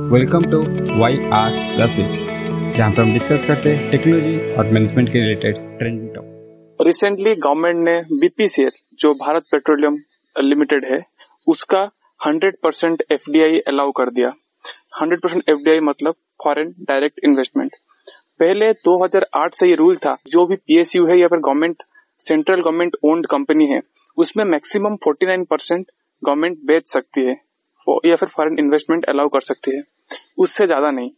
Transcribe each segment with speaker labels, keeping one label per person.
Speaker 1: Welcome to Y R gossips जहाँ पर हम डिस्कस करते हैं टेक्नोलॉजी और मैनेजमेंट के related trending topic
Speaker 2: recently government ने बीपीसीएल जो भारत पेट्रोलियम लिमिटेड है, उसका 100 परसेंट एफ़ अलाउ कर दिया। 100 परसेंट एफ़ मतलब फॉरेन डायरेक्ट इन्वेस्टमेंट पहले 2008 से ये रूल था, जो भी पीएसयू है या फिर government central government owned company है, उसमें मैक्सिमम 49 परसेंट गवर्नमेंट बेच सकती है। या फिर फॉरेन इन्वेस्टमेंट अलाउ कर सकती है। उससे ज़्यादा नहीं।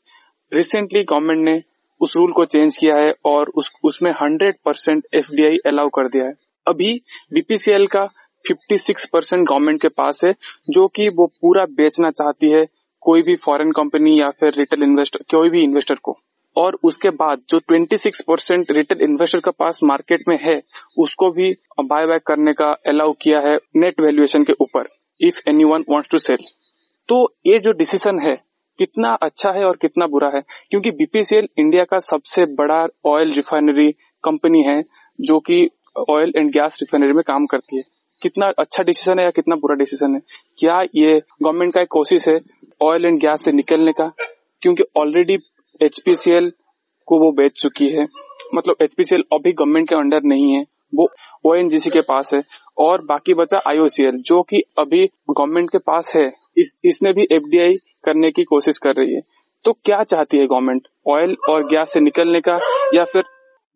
Speaker 2: रिसेंटली गवर्नमेंट ने उस रूल को चेंज किया है और उस, उसमें हंड्रेड परसेंट एफ़ अलाउ कर दिया है। अभी बीपीसीएल का 56 परसेंट गवर्नमेंट के पास है, जो कि वो पूरा बेचना चाहती है कोई भी फॉरेन कंपनी या फिर रिटेल इन्वेस्टर कोई भी इन्वेस्टर को। और उसके बाद जो 26 परसेंट रिटेल इन्वेस्टर के पास मार्केट में है, उसको भी बाय बैक करने का अलाउ किया है नेट वैल्यूएशन के ऊपर if anyone to sell तो ये जो डिसीज़न है, कितना अच्छा है और कितना बुरा है? क्योंकि बीपीसीएल इंडिया का सबसे बड़ा ऑयल रिफाइनरी कंपनी है, जो कि ऑयल एंड गैस रिफाइनरी में काम करती है। कितना अच्छा डिसीज़न है या कितना बुरा डिसीज़न है? क्या ये गवर्नमेंट का एक कोशिश है ऑयल एंड गैस से निकलने का? क्योंकि ऑलरेडी एचपीसीएल को वो बेच चुकी है। मतलब एचपीसीएल अभी गवर्नमेंट के अंडर नहीं है। वो ओएनजीसी के पास है। और बाकी बचा आईओसीएल जो कि अभी गवर्नमेंट के पास है। इस, इसने भी एफडीआई करने की कोशिश कर रही है। तो क्या चाहती है गवर्नमेंट ऑयल और गैस से निकलने का या फिर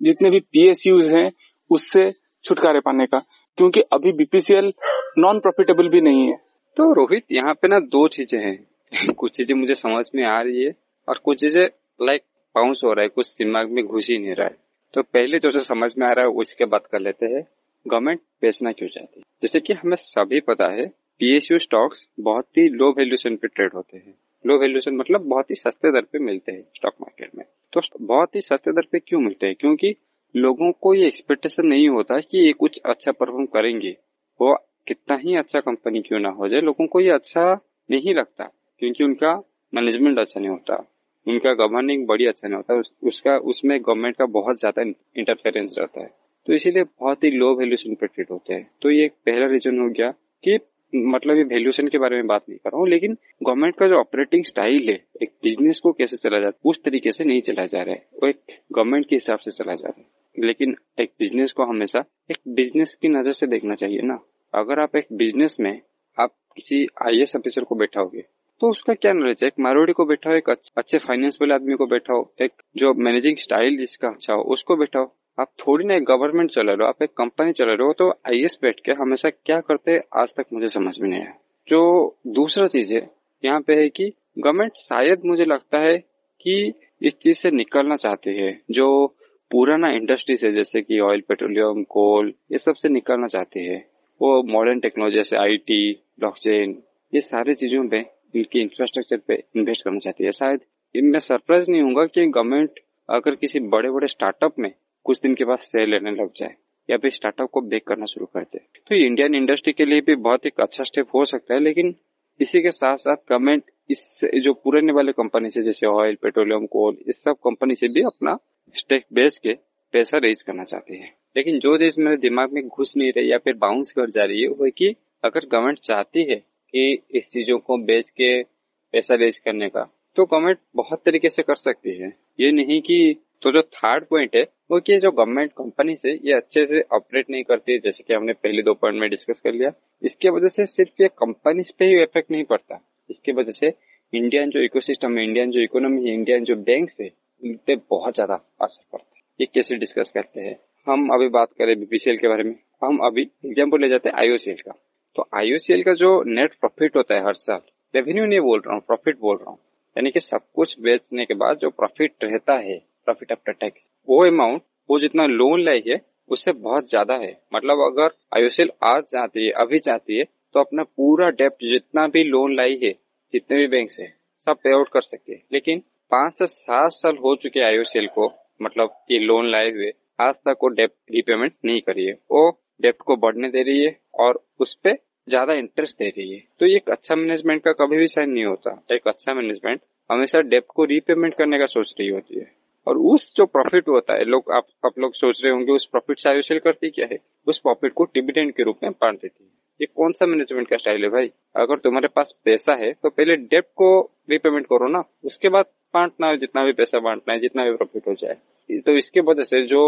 Speaker 2: जितने भी पीएसयूज हैं उससे छुटकारे पाने का? क्योंकि अभी बीपीसीएल नॉन प्रॉफिटेबल भी नहीं है।
Speaker 3: तो रोहित यहाँ पे ना दो चीज़ें हैं। कुछ चीज़ें मुझे समझ में आ रही है और कुछ चीज़ें लाइक बाउंस हो रहा है। कुछ दिमाग में घुस ही नहीं रहा है। तो पहले जो समझ में आ रहा है उसके बात कर लेते हैं। गवर्नमेंट बेचना क्यों चाहती है? जैसे कि हमें सभी पता है पीएसयू स्टॉक्स बहुत ही लो वैल्यूएशन पे ट्रेड होते हैं। लो वैल्यूएशन मतलब बहुत ही सस्ते दर पे मिलते हैं स्टॉक मार्केट में। तो बहुत ही सस्ते दर पे क्यों मिलते हैं? क्योंकि लोगों को ये एक्सपेक्टेशन नहीं होता कि ये कुछ अच्छा परफॉर्म करेंगे। वो कितना ही अच्छा कंपनी क्यों ना हो जाए, लोगों को ये अच्छा नहीं लगता। क्योंकि उनका मैनेजमेंट अच्छा नहीं होता। उनका गवर्निंग बड़ी अच्छा नहीं होता उसका, उसमें गवर्नमेंट का बहुत ज़्यादा इंटरफेरेंस रहता है। तो इसीलिए बहुत ही लो वैल्यूशन पे ट्रेड होते हैं। तो ये पहला रीजन हो गया कि मतलब ये वैल्यूशन के बारे में बात नहीं कर रहा हूँ, लेकिन गवर्नमेंट का जो ऑपरेटिंग स्टाइल है, एक बिज़नेस को कैसे चला जाता है उस तरीके से नहीं चला जा रहा है। वो एक गवर्नमेंट के हिसाब से चला जा रहा है। लेकिन एक बिज़नेस को हमेशा एक बिज़नेस की नज़र से देखना चाहिए ना। अगर आप एक बिज़नेस में आप किसी आई ऑफिसर को बैठाओगे तो उसका क्या नॉलेज है? एक मारोड़ी को बैठा हो एक अच्छे फाइनेंस वाले आदमी को बैठा हो एक जो मैनेजिंग स्टाइल जिसका अच्छा हो उसको बैठाओ। आप थोड़ी ना एक गवर्नमेंट चला रहे हो, आप एक कंपनी चला रहे हो तो आई एस बैठ के हमेशा क्या करते है, आज तक मुझे समझ में नहीं आया। जो दूसरा चीज़ है, यहाँ पे है कि गवर्नमेंट शायद मुझे लगता है कि इस चीज़ से निकलना चाहती है, जो पुराना इंडस्ट्री से जैसे कि ऑयल पेट्रोलियम कोल ये सबसे निकलना चाहती है। वो मॉडर्न टेक्नोलॉजी जैसे आईटी ब्लॉकचेन ये सारी चीज़ों पे इनकी इंफ्रास्ट्रक्चर पे इन्वेस्ट करना चाहती है। शायद मैं सरप्राइज़ नहीं हूँ कि गवर्नमेंट अगर किसी बड़े बड़े स्टार्टअप में कुछ दिन के बाद शेयर लेने लग जाए, या फिर स्टार्टअप को बेक करना शुरू कर दे। तो इंडियन इंडस्ट्री के लिए भी बहुत एक अच्छा स्टेप हो सकता है, लेकिन इसी के साथ साथ गवर्नमेंट इस जो पुराने वाले कंपनी से, जैसे ऑयल पेट्रोलियम कोल इस सब कंपनी से भी अपना स्टेक बेच के पैसा रेज करना चाहती है। लेकिन जो चीज़ मेरे दिमाग में घुस नहीं रही या फिर बाउंस कर जा रही है, वो कि अगर गवर्नमेंट चाहती है कि इस चीज़ों को बेच के पैसा रेज करने का। तो गवर्नमेंट बहुत तरीके से कर सकती है। ये नहीं कि तो जो थर्ड पॉइंट है, वो कि जो गवर्नमेंट कंपनी से ये अच्छे से ऑपरेट नहीं करती जैसे कि हमने पहले दो पॉइंट में डिस्कस कर लिया। इसके वजह से सिर्फ़ ये कंपनी पे ही इफ़ेक्ट नहीं पड़ता। इसके वजह से इंडियन जो इकोसिस्टम है इंडियन जो इकोनॉमी है इंडियन जो बैंक है इन पे बहुत ज़्यादा असर पड़ता है। ये कैसे डिस्कस करते हैं? हम अभी बात करें बीपीसीएल के बारे में। हम अभी एग्ज़ाम्पल ले जाते हैं आईओसीएल का। तो आईओसीएल का जो नेट प्रॉफिट होता है हर साल रेवेन्यू नहीं बोल रहा हूँ प्रॉफिट बोल रहा हूँ। यानी कि सब कुछ बेचने के बाद जो प्रॉफिट रहता है प्रॉफिट आफ्टर टैक्स वो अमाउंट वो जितना लोन है, उससे बहुत ज़्यादा है। मतलब अगर आईओसीएल आज चाहती है, अभी चाहती है तो अपना पूरा डेप्ट जितना भी लोन लाई है, जितने भी बैंक से सब पे आउट कर सकती है। लेकिन पाँच से सात साल हो चुके आईओसीएल को मतलब ये लोन लाए हुए, आज तक वो डेप्ट रिपेमेंट नहीं करिए वो डेप्ट को बढ़ने दे रही है और उस पर ज़्यादा इंटरेस्ट दे रही है। तो ये एक अच्छा मैनेजमेंट का कभी भी साइन नहीं होता। एक अच्छा मैनेजमेंट हमेशा डेप्ट को रीपेमेंट करने का सोच रही होती है। और उस जो प्रॉफिट होता है, लोग आप आप लोग सोच रहे होंगे, उस प्रॉफिट से आयुषल करती क्या है? उस प्रॉफिट को डिविडेंड के रूप में बांट देती है। ये कौन सा मैनेजमेंट का स्टाइल है भाई? अगर तुम्हारे पास पैसा है तो पहले डेप्ट को रीपेमेंट करो ना। उसके बाद बांटना है जितना भी पैसा बांटना है, जितना भी प्रॉफिट हो जाए। तो इसके वजह से जो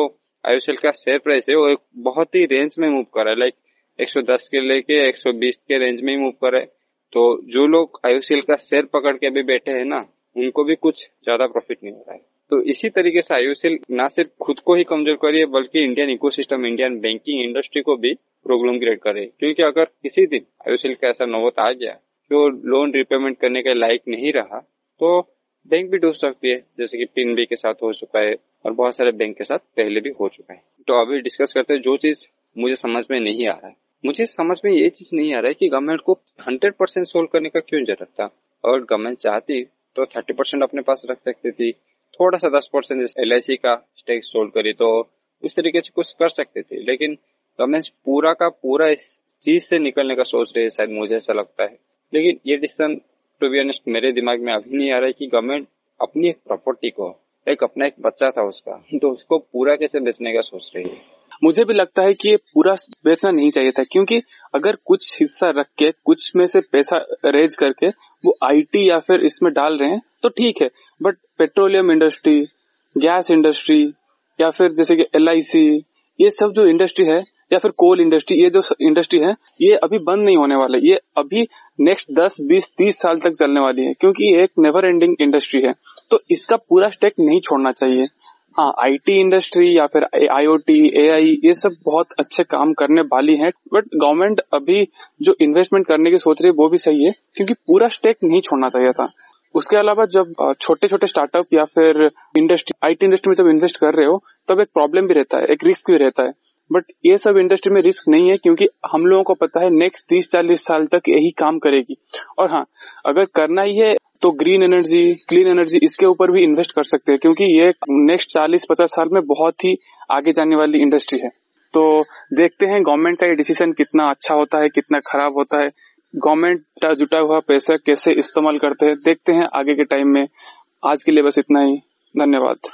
Speaker 3: आयुषेल का शेयर प्राइस है, वो एक बहुत ही रेंज में मूव कर रहा है। लाइक 110 के लेके 120 के रेंज में ही मूव कर रहा है। तो जो लोग आयुषेल का शेयर पकड़ के अभी बैठे हैं ना, उनको भी कुछ ज़्यादा प्रॉफिट नहीं हो रहा है। तो इसी तरीके से आयुषेल ना सिर्फ़ खुद को ही कमज़ोर करिए बल्कि Indian ecosystem Indian banking industry को भी प्रॉब्लम क्रिएट करे क्योंकि अगर किसी दिन आयुषेल का ऐसा नौबत आ गया, जो लोन रिपेमेंट करने के लायक नहीं रहा तो बैंक भी डूब सकती है, जैसे कि पिन के साथ हो चुका है और बहुत सारे बैंक के साथ पहले भी हो चुका है। तो अभी डिस्कस करते हैं, जो चीज़ मुझे समझ में नहीं आ रहा है। मुझे समझ में ये चीज़ नहीं आ रहा है कि गवर्नमेंट को हंड्रेड परसेंट सोल्व करने का क्यों ज़रूरत था? और गवर्नमेंट चाहती तो थर्टी परसेंट अपने पास रख सकती थी, थोड़ा सा दस परसेंट एल का स्टेक सोल्व करी तो उस तरीके से कुछ कर सकते थे। लेकिन गवर्नमेंट पूरा का पूरा इस चीज़ से निकलने का सोच रही है, शायद मुझे ऐसा लगता है। लेकिन ये डिसीज़न टू बी ऑनेस्ट मेरे दिमाग में अभी नहीं आ रहा है कि गवर्नमेंट अपनी एक प्रॉपर्टी को, एक अपना एक बच्चा था उसका तो उसको पूरा कैसे बेचने का सोच रही है?
Speaker 2: मुझे भी लगता है कि ये पूरा बेचना नहीं चाहिए था, क्योंकि अगर कुछ हिस्सा रख के, कुछ में से पैसा रेज करके वो आईटी या फिर इसमें डाल रहे हैं तो ठीक है। But petroleum industry gas industry या फिर जैसे कि एल ये सब जो इंडस्ट्री है या फिर कोल इंडस्ट्री, ये जो इंडस्ट्री है, ये अभी बंद नहीं होने वाले, ये अभी नेक्स्ट दस, बीस, तीस साल तक चलने वाली है, क्योंकि ये एक नेवर एंडिंग इंडस्ट्री है। तो इसका पूरा स्टेक नहीं छोड़ना चाहिए। हाँ आईटी इंडस्ट्री या फिर आईओटी एआई ये सब बहुत अच्छे काम करने वाली है बट गवर्नमेंट अभी जो इन्वेस्टमेंट करने की सोच रही है, वो भी सही है, क्योंकि पूरा स्टेक नहीं छोड़ना चाहिए था। उसके अलावा जब छोटे छोटे स्टार्टअप या फिर इंडस्ट्री आईटी इंडस्ट्री में जब इन्वेस्ट कर रहे हो, तब एक प्रॉब्लम भी रहता है, एक रिस्क भी रहता है। बट ये सब इंडस्ट्री में रिस्क नहीं है क्योंकि हम लोगों को पता है नेक्स्ट तीस चालीस साल तक यही काम करेगी। और हाँ अगर करना ही है तो ग्रीन एनर्जी क्लीन एनर्जी इसके ऊपर भी इन्वेस्ट कर सकते हैं, क्योंकि ये नेक्स्ट चालीस पचास साल में बहुत ही आगे जाने वाली इंडस्ट्री है। तो देखते हैं गवर्नमेंट का ये डिसीज़न कितना अच्छा होता है, कितना खराब होता है। गवर्नमेंट का जुटा हुआ पैसा कैसे इस्तेमाल करते हैं, देखते हैं आगे के टाइम में। आज के लिए बस इतना ही। धन्यवाद।